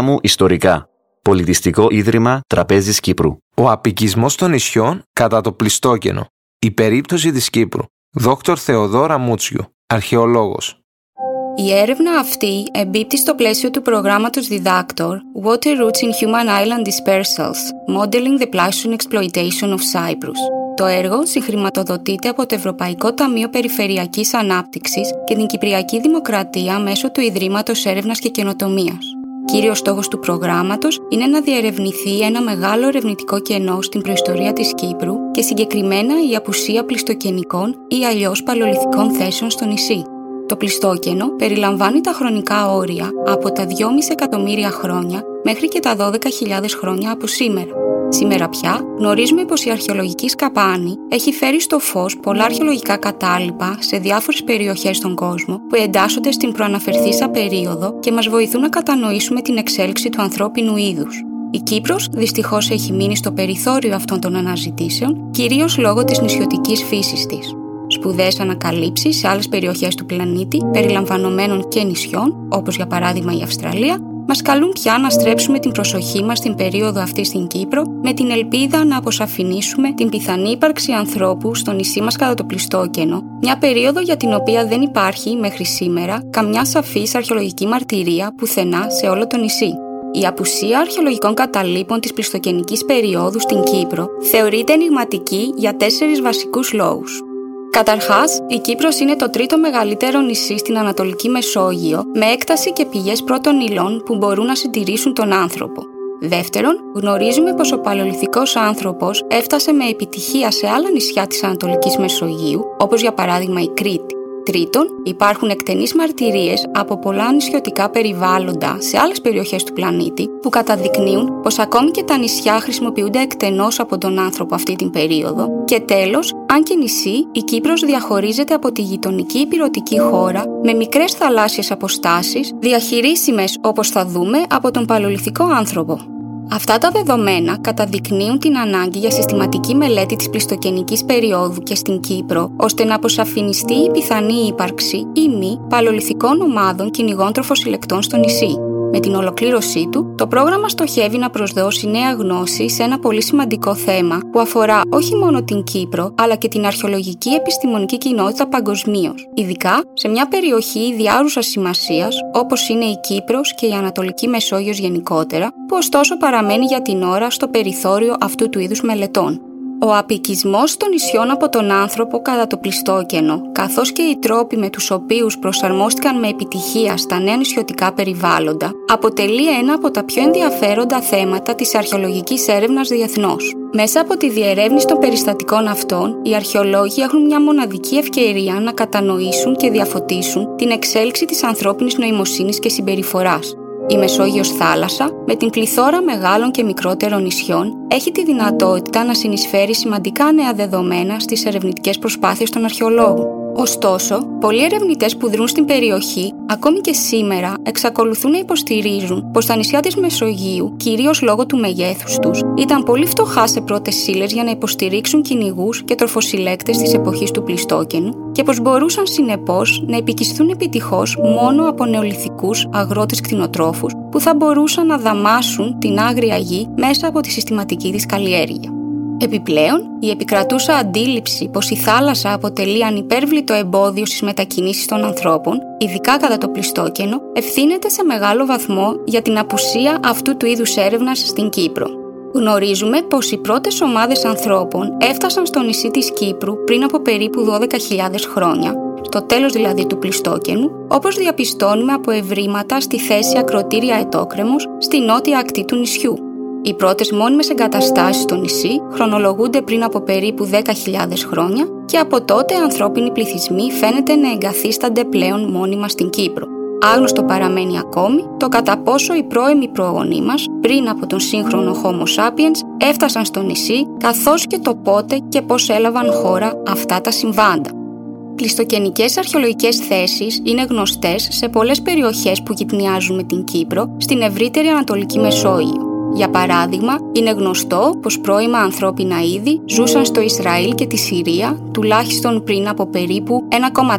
Μίλα μου ιστορικά. Πολιτιστικό Ίδρυμα Τραπέζης Κύπρου. Ο απικισμός των νησιών κατά το πλιστόκενο. Η περίπτωση της Κύπρου. Δόκτωρ Θεοδόρα Μούτσιου, αρχαιολόγος. Η έρευνα αυτή εμπίπτει στο πλαίσιο του προγράμματος διδάκτορ Water Roots in Human Island Dispersals, Modeling the Pleistocene Exploitation of Cyprus. Το έργο συγχρηματοδοτείται από το Ευρωπαϊκό Ταμείο Περιφερειακής Ανάπτυξης και την Κυπριακή Δημοκρατία μέσω του Ιδρύματος Έρευνας και Καινοτομίας. Κύριος στόχος του προγράμματος είναι να διερευνηθεί ένα μεγάλο ερευνητικό κενό στην προϊστορία της Κύπρου και συγκεκριμένα η απουσία πλιστοκενικών ή αλλιώς παλαιολιθικών θέσεων στο νησί. Το πλιστόκενο περιλαμβάνει τα χρονικά όρια από τα 2,5 εκατομμύρια χρόνια μέχρι και τα 12.000 χρόνια από σήμερα. Σήμερα πια γνωρίζουμε πως η αρχαιολογική σκαπάνη έχει φέρει στο φως πολλά αρχαιολογικά κατάλοιπα σε διάφορες περιοχές στον κόσμο που εντάσσονται στην προαναφερθήσα περίοδο και μας βοηθούν να κατανοήσουμε την εξέλιξη του ανθρώπινου είδους. Η Κύπρος δυστυχώς έχει μείνει στο περιθώριο αυτών των αναζητήσεων, κυρίως λόγω της νησιωτικής φύσης της. Σπουδαίες ανακαλύψεις σε άλλες περιοχές του πλανήτη, περιλαμβανομένων και νησιών, όπως για παράδειγμα η Αυστραλία, μας καλούν πια να στρέψουμε την προσοχή μας στην περίοδο αυτή στην Κύπρο, με την ελπίδα να αποσαφηνίσουμε την πιθανή ύπαρξη ανθρώπου στο νησί μας κατά το πλιστόκενο, μια περίοδο για την οποία δεν υπάρχει μέχρι σήμερα καμιά σαφής αρχαιολογική μαρτυρία πουθενά σε όλο το νησί. Η απουσία αρχαιολογικών καταλήπων της πλιστοκενικής περίοδου στην Κύπρο θεωρείται ενηγματική για τέσσερις βασικούς λόγους. Καταρχάς, η Κύπρος είναι το τρίτο μεγαλύτερο νησί στην Ανατολική Μεσόγειο, με έκταση και πηγές πρώτων υλών που μπορούν να συντηρήσουν τον άνθρωπο. Δεύτερον, γνωρίζουμε πως ο παλαιολιθικός άνθρωπος έφτασε με επιτυχία σε άλλα νησιά της Ανατολικής Μεσογείου, όπως για παράδειγμα η Κρήτη. Τρίτον, υπάρχουν εκτενείς μαρτυρίες από πολλά νησιωτικά περιβάλλοντα σε άλλες περιοχές του πλανήτη που καταδεικνύουν πως ακόμη και τα νησιά χρησιμοποιούνται εκτενώς από τον άνθρωπο αυτή την περίοδο. Και τέλος, αν και νησί, η Κύπρος διαχωρίζεται από τη γειτονική υπηρετική χώρα με μικρές θαλάσσιες αποστάσεις, διαχειρίσιμες όπως θα δούμε από τον παλαιολιθικό άνθρωπο. Αυτά τα δεδομένα καταδεικνύουν την ανάγκη για συστηματική μελέτη της πληστοκενικής περίοδου και στην Κύπρο, ώστε να αποσαφινιστεί η πιθανή ύπαρξη ή μη παλαιολιθικών ομάδων κυνηγών τροφοσυλλεκτών στο νησί. Με την ολοκλήρωσή του, το πρόγραμμα στοχεύει να προσδώσει νέα γνώση σε ένα πολύ σημαντικό θέμα που αφορά όχι μόνο την Κύπρο, αλλά και την αρχαιολογική επιστημονική κοινότητα παγκοσμίως, ειδικά σε μια περιοχή ιδιάρουσα σημασίας όπως είναι η Κύπρος και η Ανατολική Μεσόγειος γενικότερα, που ωστόσο παραμένει για την ώρα στο περιθώριο αυτού του είδους μελετών. Ο απικισμός των νησιών από τον άνθρωπο κατά το πλιστόκενο, καθώς και οι τρόποι με τους οποίους προσαρμόστηκαν με επιτυχία στα νέα νησιωτικά περιβάλλοντα, αποτελεί ένα από τα πιο ενδιαφέροντα θέματα της αρχαιολογικής έρευνας διεθνώς. Μέσα από τη διερεύνηση των περιστατικών αυτών, οι αρχαιολόγοι έχουν μια μοναδική ευκαιρία να κατανοήσουν και διαφωτίσουν την εξέλιξη της ανθρώπινης νοημοσύνης και συμπεριφοράς, η Μεσόγειος θάλασσα, με την πληθώρα μεγάλων και μικρότερων νησιών, έχει τη δυνατότητα να συνεισφέρει σημαντικά νέα δεδομένα στις ερευνητικές προσπάθειες των αρχαιολόγων. Ωστόσο, πολλοί ερευνητές που δρούν στην περιοχή, ακόμη και σήμερα, εξακολουθούν να υποστηρίζουν πως τα νησιά της Μεσογείου, κυρίως λόγω του μεγέθους τους, ήταν πολύ φτωχά σε πρώτες ύλε για να υποστηρίξουν κυνηγούς και τροφοσυλλέκτες της εποχής του Πλιστόκενου και πως μπορούσαν συνεπώς να επικιστούν επιτυχώς μόνο από νεολιθικού αγρότες κτηνοτρόφους που θα μπορούσαν να δαμάσουν την άγρια γη μέσα από τη συστηματική της καλλιέργεια. Επιπλέον, η επικρατούσα αντίληψη πως η θάλασσα αποτελεί ανυπέρβλητο εμπόδιο στις μετακινήσεις των ανθρώπων, ειδικά κατά το πλιστόκενο, ευθύνεται σε μεγάλο βαθμό για την απουσία αυτού του είδους έρευνας στην Κύπρο. Γνωρίζουμε πως οι πρώτες ομάδες ανθρώπων έφτασαν στο νησί της Κύπρου πριν από περίπου 12.000 χρόνια, στο τέλος δηλαδή του πλιστόκενου, όπως διαπιστώνουμε από ευρήματα στη θέση ακροτήρια ετόκρεμος στη νότια ακτή του νησιού. Οι πρώτες μόνιμες εγκαταστάσεις στο νησί χρονολογούνται πριν από περίπου 10.000 χρόνια και από τότε ανθρώπινοι πληθυσμοί φαίνεται να εγκαθίστανται πλέον μόνιμα στην Κύπρο. Άγνωστο παραμένει ακόμη το κατά πόσο οι πρώιμοι προγονεί μας, πριν από τον σύγχρονο Homo sapiens, έφτασαν στο νησί, καθώς και το πότε και πώς έλαβαν χώρα αυτά τα συμβάντα. Κλειστοκενικές αρχαιολογικές θέσεις είναι γνωστές σε πολλές περιοχές που γυπνιάζουν με την Κύπρο στην ευρύτερη Ανατολική Μεσόγειο. Για παράδειγμα, είναι γνωστό πως πρώιμα ανθρώπινα είδη ζούσαν στο Ισραήλ και τη Συρία τουλάχιστον πριν από περίπου 1,4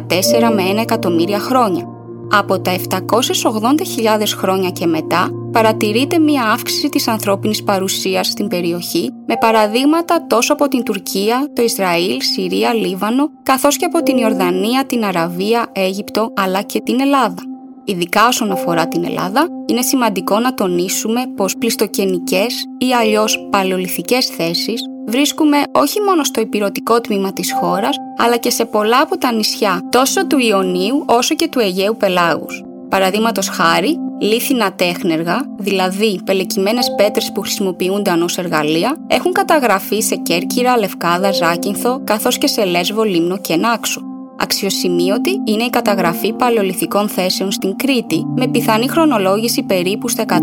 με 1 εκατομμύρια χρόνια. Από τα 780.000 χρόνια και μετά, παρατηρείται μία αύξηση της ανθρώπινης παρουσίας στην περιοχή, με παραδείγματα τόσο από την Τουρκία, το Ισραήλ, Συρία, Λίβανο, καθώς και από την Ιορδανία, την Αραβία, Αίγυπτο, αλλά και την Ελλάδα. Ειδικά όσον αφορά την Ελλάδα, είναι σημαντικό να τονίσουμε πως πληστοκενικές ή αλλιώς παλαιολιθικές θέσεις βρίσκουμε όχι μόνο στο υπηρετικό τμήμα της χώρας, αλλά και σε πολλά από τα νησιά, τόσο του Ιωνίου όσο και του Αιγαίου Πελάγους. Παραδείγματος χάρη, λίθινα τέχνεργα, δηλαδή πελεκυμένες πέτρες που χρησιμοποιούνταν ως εργαλεία, έχουν καταγραφεί σε Κέρκυρα, Λευκάδα, Ζάκυνθο, καθώς και σε Λέσβο, Λίμνο και Νάξο. Αξιοσημείωτη είναι η καταγραφή παλαιολιθικών θέσεων στην Κρήτη, με πιθανή χρονολόγηση περίπου στα 130.000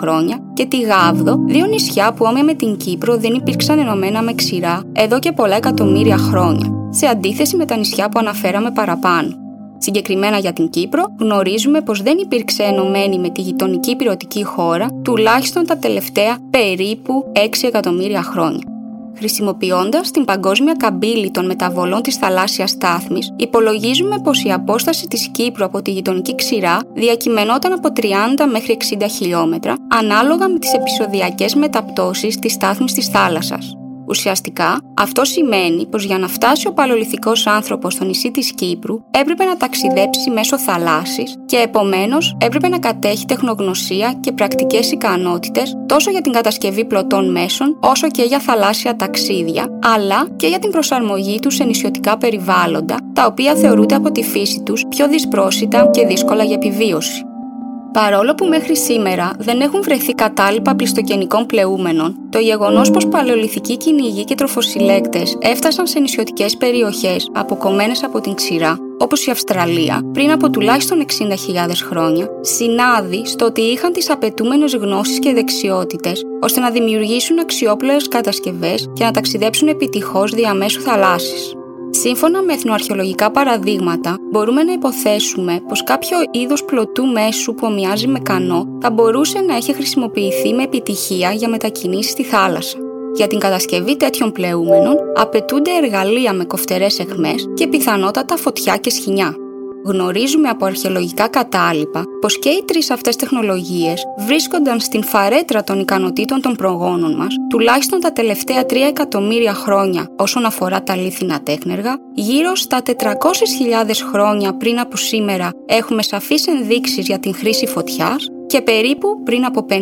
χρόνια, και τη Γάβδο, δύο νησιά που όμοια με την Κύπρο δεν υπήρξαν ενωμένα με ξηρά εδώ και πολλά εκατομμύρια χρόνια, σε αντίθεση με τα νησιά που αναφέραμε παραπάνω. Συγκεκριμένα για την Κύπρο, γνωρίζουμε πως δεν υπήρξε ενωμένη με τη γειτονική πυρωτική χώρα τουλάχιστον τα τελευταία περίπου 6 εκατομμύρια χρόνια. Χρησιμοποιώντας την παγκόσμια καμπύλη των μεταβολών της θαλάσσιας στάθμης, υπολογίζουμε πως η απόσταση της Κύπρου από τη γειτονική ξηρά διακειμενόταν από 30 μέχρι 60 χιλιόμετρα, ανάλογα με τις επεισοδιακές μεταπτώσεις της στάθμης της θάλασσας. Ουσιαστικά, αυτό σημαίνει πως για να φτάσει ο παλαιολιθικός άνθρωπος στο νησί της Κύπρου έπρεπε να ταξιδέψει μέσω θαλάσσης και επομένως έπρεπε να κατέχει τεχνογνωσία και πρακτικές ικανότητες τόσο για την κατασκευή πλωτών μέσων όσο και για θαλάσσια ταξίδια, αλλά και για την προσαρμογή τους σε νησιωτικά περιβάλλοντα, τα οποία θεωρούνται από τη φύση τους πιο δυσπρόσιτα και δύσκολα για επιβίωση. Παρόλο που μέχρι σήμερα δεν έχουν βρεθεί κατάλοιπα πληστοκενικών πλεούμενων, το γεγονός πως παλαιολιθικοί κυνηγοί και τροφοσυλλέκτες έφτασαν σε νησιωτικές περιοχές αποκομμένες από την ξηρά, όπως η Αυστραλία, πριν από τουλάχιστον 60.000 χρόνια, συνάδει στο ότι είχαν τις απαιτούμενες γνώσεις και δεξιότητες ώστε να δημιουργήσουν αξιόπλοε κατασκευές και να ταξιδέψουν επιτυχώς διαμέσου θαλάσσης. Σύμφωνα με εθνοαρχαιολογικά παραδείγματα, μπορούμε να υποθέσουμε πως κάποιο είδος πλωτού μέσου που ομοιάζει με κανό θα μπορούσε να έχει χρησιμοποιηθεί με επιτυχία για μετακινήσεις στη θάλασσα. Για την κατασκευή τέτοιων πλεούμενων απαιτούνται εργαλεία με κοφτερές εχμές και πιθανότατα φωτιά και σχοινιά. Γνωρίζουμε από αρχαιολογικά κατάλοιπα πως και οι τρεις αυτές τεχνολογίες βρίσκονταν στην φαρέτρα των ικανοτήτων των προγόνων μας τουλάχιστον τα τελευταία 3 εκατομμύρια χρόνια όσον αφορά τα λίθινα τέχνεργα, γύρω στα 400.000 χρόνια πριν από σήμερα έχουμε σαφείς ενδείξεις για την χρήση φωτιάς και περίπου πριν από 50.000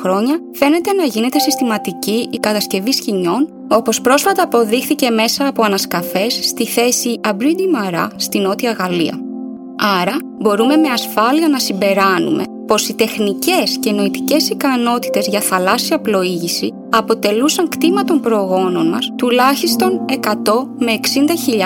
χρόνια φαίνεται να γίνεται συστηματική η κατασκευή σκηνιών, όπως πρόσφατα αποδείχθηκε μέσα από ανασκαφές στη θέση Αμπρίντι Μαρά στη Νότια Γαλλία. Άρα, μπορούμε με ασφάλεια να συμπεράνουμε πως οι τεχνικές και νοητικές ικανότητες για θαλάσσια πλοήγηση αποτελούσαν κτήμα των προγόνων μας τουλάχιστον 100 με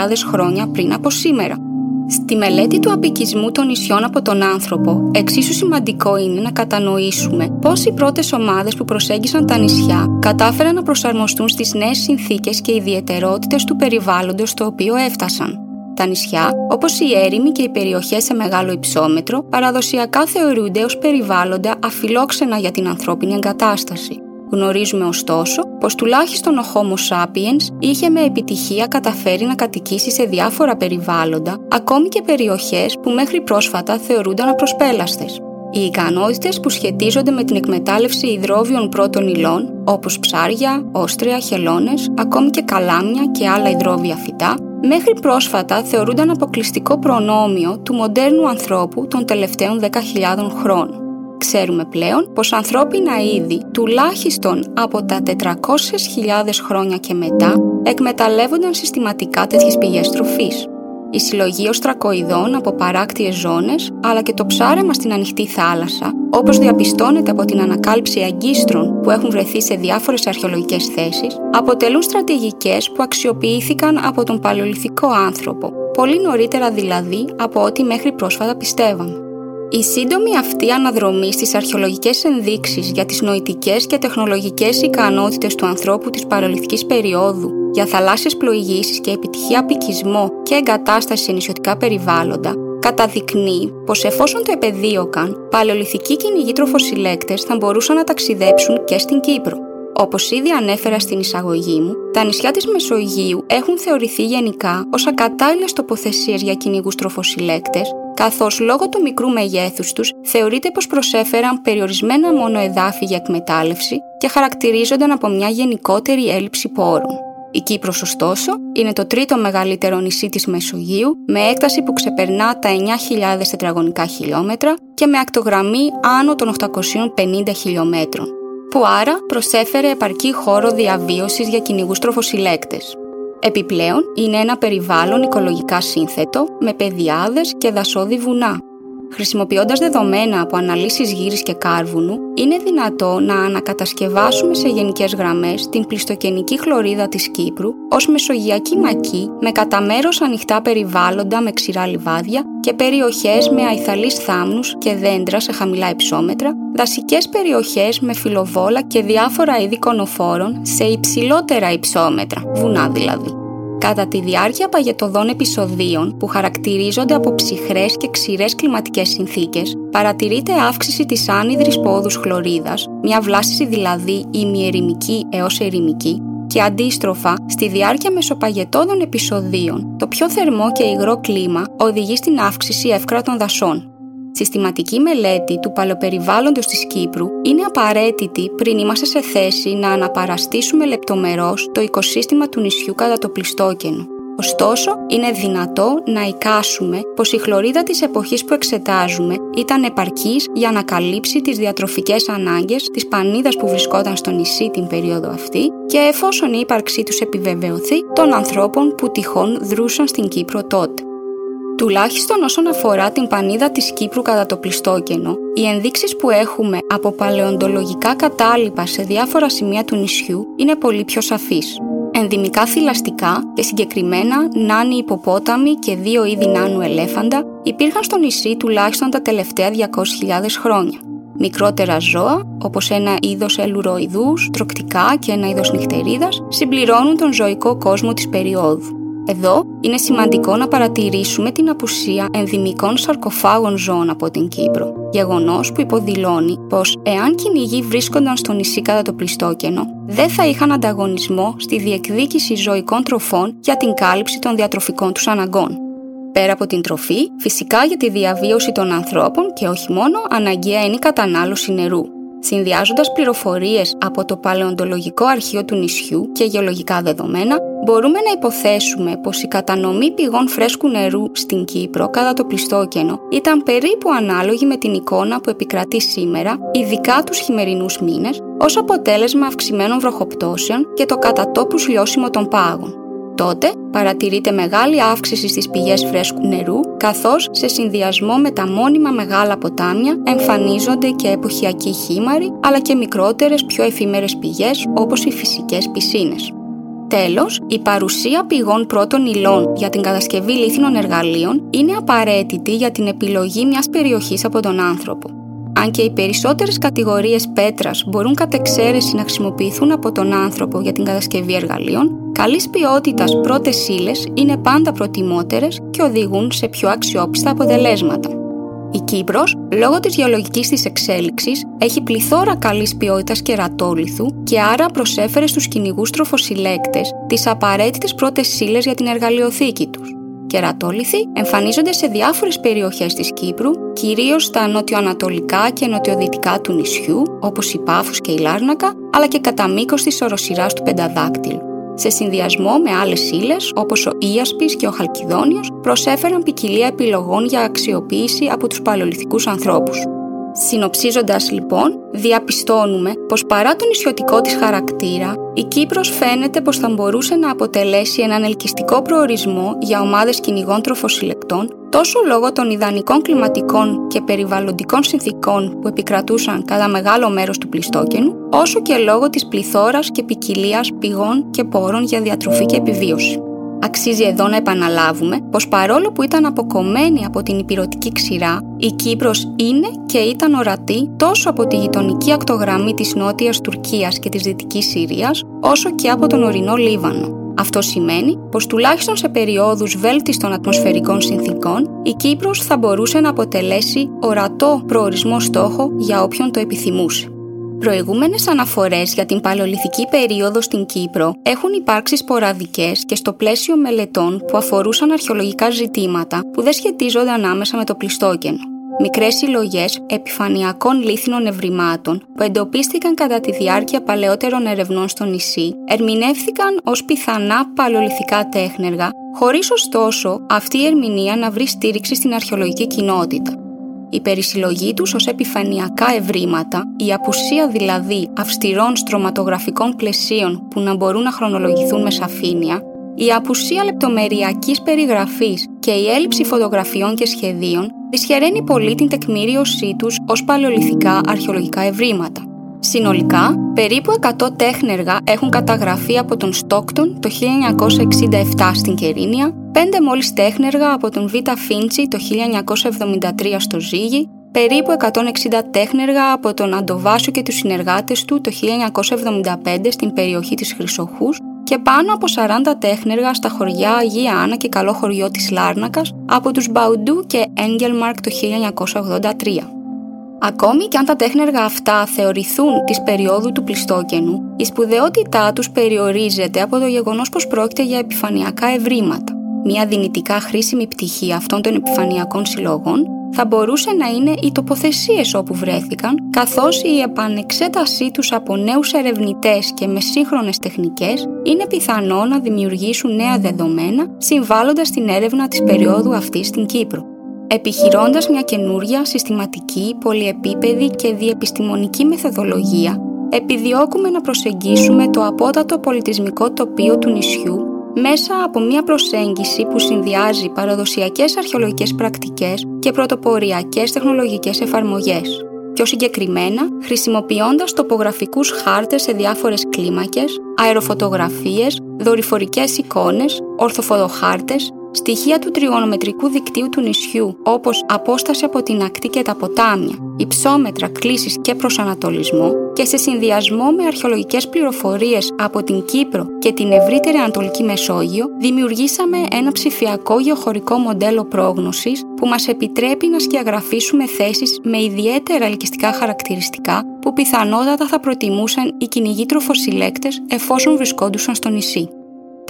60.000 χρόνια πριν από σήμερα. Στη μελέτη του απικισμού των νησιών από τον άνθρωπο, εξίσου σημαντικό είναι να κατανοήσουμε πώς οι πρώτες ομάδες που προσέγγισαν τα νησιά κατάφεραν να προσαρμοστούν στις νέες συνθήκες και ιδιαιτερότητες του περιβάλλοντος στο οποίο έφτασαν. Τα νησιά, όπως οι έρημοι και οι περιοχές σε μεγάλο υψόμετρο, παραδοσιακά θεωρούνται ως περιβάλλοντα αφιλόξενα για την ανθρώπινη εγκατάσταση. Γνωρίζουμε ωστόσο πως τουλάχιστον ο Homo sapiens είχε με επιτυχία καταφέρει να κατοικήσει σε διάφορα περιβάλλοντα, ακόμη και περιοχές που μέχρι πρόσφατα θεωρούνταν απροσπέλαστες. Οι ικανότητες που σχετίζονται με την εκμετάλλευση υδρόβιων πρώτων υλών, όπως ψάρια, όστρια, χελώνες, ακόμη και καλάμια και άλλα υδρόβια φυτά, μέχρι πρόσφατα θεωρούνταν αποκλειστικό προνόμιο του μοντέρνου ανθρώπου των τελευταίων 10.000 χρόνων. Ξέρουμε πλέον πως ανθρώπινα είδη τουλάχιστον από τα 400.000 χρόνια και μετά εκμεταλλεύονταν συστηματικά τέτοιες πηγές τροφής. Η συλλογή οστρακοειδών από παράκτιες ζώνες, αλλά και το ψάρεμα στην ανοιχτή θάλασσα, όπως διαπιστώνεται από την ανακάλυψη αγκίστρων που έχουν βρεθεί σε διάφορες αρχαιολογικές θέσεις, αποτελούν στρατηγικές που αξιοποιήθηκαν από τον παλαιολιθικό άνθρωπο, πολύ νωρίτερα δηλαδή από ό,τι μέχρι πρόσφατα πιστεύαμε. Η σύντομη αυτή αναδρομή στις αρχαιολογικές ενδείξεις για τις νοητικές και τεχνολογικές ικανότητες του ανθρώπου της παρολυθικής περίοδου για θαλάσσιες πλοηγήσεις και επιτυχία απικισμό και εγκατάσταση σε νησιωτικά περιβάλλοντα, καταδεικνύει πως εφόσον το επεδίωκαν, παλαιολιθικοί κυνηγοί τροφοσυλλέκτες θα μπορούσαν να ταξιδέψουν και στην Κύπρο. Όπως ήδη ανέφερα στην εισαγωγή μου, τα νησιά της Μεσογείου έχουν θεωρηθεί γενικά ως ακατάλληλες τοποθεσίες για κυνηγούς τροφοσυλλέκτες, καθώς λόγω του μικρού μεγέθους τους θεωρείται πως προσέφεραν περιορισμένα μόνο εδάφη για εκμετάλλευση και χαρακτηρίζονταν από μια γενικότερη έλλειψη πόρων. Η Κύπρος ωστόσο είναι το τρίτο μεγαλύτερο νησί της Μεσογείου με έκταση που ξεπερνά τα 9.000 τετραγωνικά χιλιόμετρα και με ακτογραμμή άνω των 850 χιλιόμετρων, που άρα προσέφερε επαρκή χώρο διαβίωσης για κυνηγούς τροφοσυλλέκτες. Επιπλέον, είναι ένα περιβάλλον οικολογικά σύνθετο με πεδιάδες και δασόδη βουνά, Χρησιμοποιώντας δεδομένα από αναλύσεις γύρις και κάρβουνου, είναι δυνατό να ανακατασκευάσουμε σε γενικές γραμμές την πλιστοκενική χλωρίδα της Κύπρου ως μεσογειακή μακή με κατά μέρος ανοιχτά περιβάλλοντα με ξηρά λιβάδια και περιοχές με αϊθαλείς θάμνους και δέντρα σε χαμηλά υψόμετρα, δασικέ περιοχές με φιλοβόλα και διάφορα είδη κονοφόρων σε υψηλότερα υψόμετρα, βουνά δηλαδή. Κατά τη διάρκεια παγετοδών επεισοδίων που χαρακτηρίζονται από ψυχρές και ξηρές κλιματικές συνθήκες, παρατηρείται αύξηση της άνυδρης πόδους χλωρίδας, μια βλάστηση δηλαδή ημιερημική έως ερημική, και αντίστροφα, στη διάρκεια μεσοπαγετόδων επεισοδίων, το πιο θερμό και υγρό κλίμα οδηγεί στην αύξηση εύκρατων δασών. Συστηματική μελέτη του παλαιοπεριβάλλοντος της Κύπρου είναι απαραίτητη πριν είμαστε σε θέση να αναπαραστήσουμε λεπτομερώς το οικοσύστημα του νησιού κατά το πλιστόκενο. Ωστόσο, είναι δυνατό να εικάσουμε πως η χλωρίδα της εποχής που εξετάζουμε ήταν επαρκής για να καλύψει τις διατροφικές ανάγκες της πανίδας που βρισκόταν στο νησί την περίοδο αυτή και εφόσον η ύπαρξή τους επιβεβαιωθεί των ανθρώπων που τυχόν δρούσαν στην Κύπρο τότε. Τουλάχιστον όσον αφορά την πανίδα της Κύπρου κατά το πλιστόκενο, οι ενδείξεις που έχουμε από παλαιοντολογικά κατάλοιπα σε διάφορα σημεία του νησιού είναι πολύ πιο σαφείς. Ενδυμικά θηλαστικά και συγκεκριμένα νάνοι υποπόταμοι και δύο είδη νάνου ελέφαντα υπήρχαν στο νησί τουλάχιστον τα τελευταία 200.000 χρόνια. Μικρότερα ζώα, όπως ένα είδος ελουροειδούς, τροκτικά και ένα είδος νυχτερίδας, συμπληρώνουν τον ζωικό κόσμο της περίοδου. Εδώ είναι σημαντικό να παρατηρήσουμε την απουσία ενδυμικών σαρκοφάγων ζώων από την Κύπρο, γεγονός που υποδηλώνει πως εάν κυνηγοί βρίσκονταν στο νησί κατά το πλιστόκενο, δεν θα είχαν ανταγωνισμό στη διεκδίκηση ζωικών τροφών για την κάλυψη των διατροφικών τους αναγκών. Πέρα από την τροφή, φυσικά για τη διαβίωση των ανθρώπων και όχι μόνο, αναγκαία είναι η κατανάλωση νερού. Συνδυάζοντας πληροφορίες από το παλαιοντολογικό αρχείο του νησιού και γεωλογικά δεδομένα, μπορούμε να υποθέσουμε πως η κατανομή πηγών φρέσκου νερού στην Κύπρο κατά το πλιστόκενο ήταν περίπου ανάλογη με την εικόνα που επικρατεί σήμερα, ειδικά τους χειμερινούς μήνες, ως αποτέλεσμα αυξημένων βροχοπτώσεων και το κατά λιώσιμο των πάγων τότε παρατηρείται μεγάλη αύξηση στις πηγές φρέσκου νερού, καθώς σε συνδυασμό με τα μόνιμα μεγάλα ποτάμια εμφανίζονται και εποχιακοί χήμαροι, αλλά και μικρότερες πιο εφήμερες πηγές όπως οι φυσικές πισίνες. Τέλος, η παρουσία πηγών πρώτων υλών για την κατασκευή λίθινων εργαλείων είναι απαραίτητη για την επιλογή μιας περιοχής από τον άνθρωπο. Αν και οι περισσότερες κατηγορίες πέτρας μπορούν κατ' εξαίρεση να χρησιμοποιηθούν από τον άνθρωπο για την κατασκευή εργαλείων, καλής ποιότητας πρώτες ύλες είναι πάντα προτιμότερες και οδηγούν σε πιο αξιόπιστα αποτελέσματα. Η Κύπρος, λόγω της γεωλογικής της εξέλιξης, έχει πληθώρα καλής ποιότητας κερατόλιθου και άρα προσέφερε στους κυνηγούς τροφοσυλλέκτες τις απαραίτητες πρώτες ύλες για την εργαλειοθήκη τους. Κερατόλιθοι εμφανίζονται σε διάφορες περιοχές της Κύπρου, κυρίως στα νοτιοανατολικά και νοτιοδυτικά του νησιού, όπως η Πάφους και η Λάρνακα, αλλά και κατά μήκος της οροσυράς του Πενταδάκτυλου σε συνδυασμό με άλλες ύλες όπως ο Ίασπης και ο Χαλκιδόνιος, προσέφεραν ποικιλία επιλογών για αξιοποίηση από τους παλαιολιθικούς ανθρώπους. Συνοψίζοντας λοιπόν, διαπιστώνουμε πως παρά τον νησιωτικό της χαρακτήρα, η Κύπρος φαίνεται πως θα μπορούσε να αποτελέσει έναν ελκυστικό προορισμό για ομάδες κυνηγών τροφοσυλλεκτών τόσο λόγω των ιδανικών κλιματικών και περιβαλλοντικών συνθήκων που επικρατούσαν κατά μεγάλο μέρος του πλιστόκενου, όσο και λόγω της πληθώρας και ποικιλίας πηγών και πόρων για διατροφή και επιβίωση. Αξίζει εδώ να επαναλάβουμε πως παρόλο που ήταν αποκομμένη από την υπηρετική ξηρά, η Κύπρος είναι και ήταν ορατή τόσο από τη γειτονική ακτογραμμή της νότιας Τουρκίας και της δυτικής Συρίας, όσο και από τον ορεινό Λίβανο. Αυτό σημαίνει πως τουλάχιστον σε περιόδους βέλτιστων ατμοσφαιρικών συνθήκων, η Κύπρος θα μπορούσε να αποτελέσει ορατό προορισμό στόχο για όποιον το επιθυμούσε. Προηγούμενες αναφορές για την παλαιολιθική περίοδο στην Κύπρο έχουν υπάρξει σποραδικές και στο πλαίσιο μελετών που αφορούσαν αρχαιολογικά ζητήματα που δεν σχετίζονται ανάμεσα με το πλιστόκενο. Μικρές συλλογές επιφανειακών λίθινων ευρημάτων που εντοπίστηκαν κατά τη διάρκεια παλαιότερων ερευνών στο νησί ερμηνεύθηκαν ως πιθανά παλαιολιθικά τέχνεργα, χωρίς ωστόσο αυτή η ερμηνεία να βρει στήριξη στην αρχαιολογική κοινότητα η περισυλλογή τους ως επιφανειακά ευρήματα, η απουσία δηλαδή αυστηρών στρωματογραφικών πλαισίων που να μπορούν να χρονολογηθούν με σαφήνεια, η απουσία λεπτομεριακής περιγραφής και η έλλειψη φωτογραφιών και σχεδίων δυσχεραίνει πολύ την τεκμήριωσή τους ως παλαιολιθικά αρχαιολογικά ευρήματα. Συνολικά, περίπου 100 τέχνεργα έχουν καταγραφεί από τον Στόκτον το 1967 στην Κερίνια, 5 μόλις τέχνεργα από τον Β. Φίντσι το 1973 στο Ζήγη, περίπου 160 τέχνεργα από τον Αντοβάσιο και τους συνεργάτες του το 1975 στην περιοχή της Χρυσοχούς και πάνω από 40 τέχνεργα στα χωριά Αγία Άννα και Καλό Χωριό της Λάρνακας από τους Μπαουντού και Έγγελμαρκ το 1983. Ακόμη και αν τα τέχνεργα αυτά θεωρηθούν της περίοδου του πλιστόκενου, η σπουδαιότητά τους περιορίζεται από το γεγονός πως πρόκειται για επιφανειακά ευρήματα. Μια δυνητικά χρήσιμη πτυχή αυτών των επιφανειακών συλλογών θα μπορούσε να είναι οι τοποθεσίες όπου βρέθηκαν, καθώς η επανεξέτασή τους από νέους ερευνητές και με σύγχρονες τεχνικές είναι πιθανό να δημιουργήσουν νέα δεδομένα, συμβάλλοντας στην έρευνα της περίοδου αυτής στην Κύπρο επιχειρώντας μια καινούρια, συστηματική, πολυεπίπεδη και διεπιστημονική μεθοδολογία, επιδιώκουμε να προσεγγίσουμε το απότατο πολιτισμικό τοπίο του νησιού μέσα από μια προσέγγιση που συνδυάζει παραδοσιακές αρχαιολογικές πρακτικές και πρωτοποριακές τεχνολογικές εφαρμογές. Πιο συγκεκριμένα, χρησιμοποιώντας τοπογραφικούς χάρτες σε διάφορες κλίμακες, αεροφωτογραφίες, δορυφορικές εικόνες, ορθοφοδοχάρτες, Στοιχεία του τριγωνομετρικού δικτύου του νησιού, όπως απόσταση από την ακτή και τα ποτάμια, υψόμετρα, κλήσεις και προσανατολισμό και σε συνδυασμό με αρχαιολογικές πληροφορίες από την Κύπρο και την ευρύτερη Ανατολική Μεσόγειο, δημιουργήσαμε ένα ψηφιακό γεωχωρικό μοντέλο πρόγνωσης που μας επιτρέπει να σκιαγραφίσουμε θέσεις με ιδιαίτερα ελκυστικά χαρακτηριστικά που πιθανότατα θα προτιμούσαν οι κυνηγοί τροφοσυλλέκτες εφόσον βρισκόντουσαν στο νησί.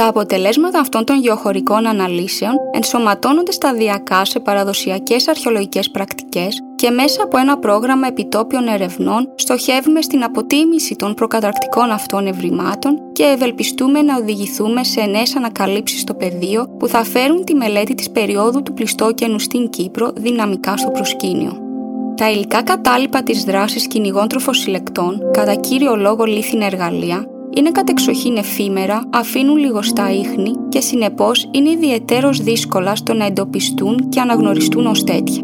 Τα αποτελέσματα αυτών των γεωχωρικών αναλύσεων ενσωματώνονται σταδιακά σε παραδοσιακές αρχαιολογικές πρακτικές και μέσα από ένα πρόγραμμα επιτόπιων ερευνών στοχεύουμε στην αποτίμηση των προκαταρκτικών αυτών ευρημάτων και ευελπιστούμε να οδηγηθούμε σε νέες ανακαλύψεις στο πεδίο που θα φέρουν τη μελέτη της περίοδου του πλιστόκενου στην Κύπρο δυναμικά στο προσκήνιο. Τα υλικά κατάλοιπα της δράσης κυνηγών τροφοσυλλεκτών, κατά κύριο λόγο λίθινα εργαλεία, είναι κατεξοχήν εφήμερα, αφήνουν λιγοστά ίχνη και συνεπώς είναι ιδιαιτέρως δύσκολα στο να εντοπιστούν και αναγνωριστούν ως τέτοια.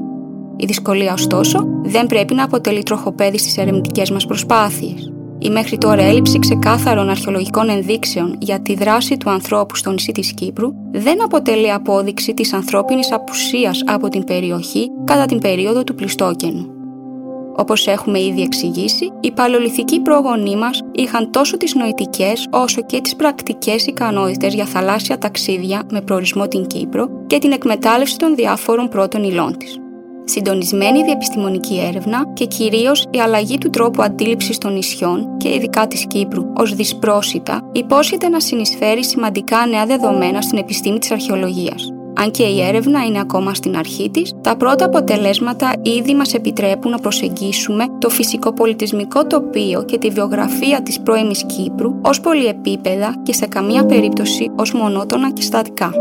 Η δυσκολία ωστόσο δεν πρέπει να αποτελεί τροχοπέδι στις ερευνητικές μας προσπάθειες. Η μέχρι τώρα έλλειψη ξεκάθαρων αρχαιολογικών ενδείξεων για τη δράση του ανθρώπου στο νησί της Κύπρου δεν αποτελεί απόδειξη της ανθρώπινης απουσίας από την περιοχή κατά την περίοδο του Πλιστόκενου. Όπως έχουμε ήδη εξηγήσει, οι παλαιολιθικοί πρόγονοί μας είχαν τόσο τις νοητικές όσο και τις πρακτικές ικανότητες για θαλάσσια ταξίδια με προορισμό την Κύπρο και την εκμετάλλευση των διάφορων πρώτων υλών της. Συντονισμένη διεπιστημονική έρευνα και κυρίως η αλλαγή του τρόπου αντίληψης των νησιών και ειδικά της Κύπρου ως δυσπρόσιτα υπόσχεται να συνεισφέρει σημαντικά νέα δεδομένα στην επιστήμη της αρχαιολογίας. Αν και η έρευνα είναι ακόμα στην αρχή της, τα πρώτα αποτελέσματα ήδη μας επιτρέπουν να προσεγγίσουμε το φυσικό πολιτισμικό τοπίο και τη βιογραφία της πρώιμης Κύπρου ως πολυεπίπεδα και σε καμία περίπτωση ως μονότονα και στατικά.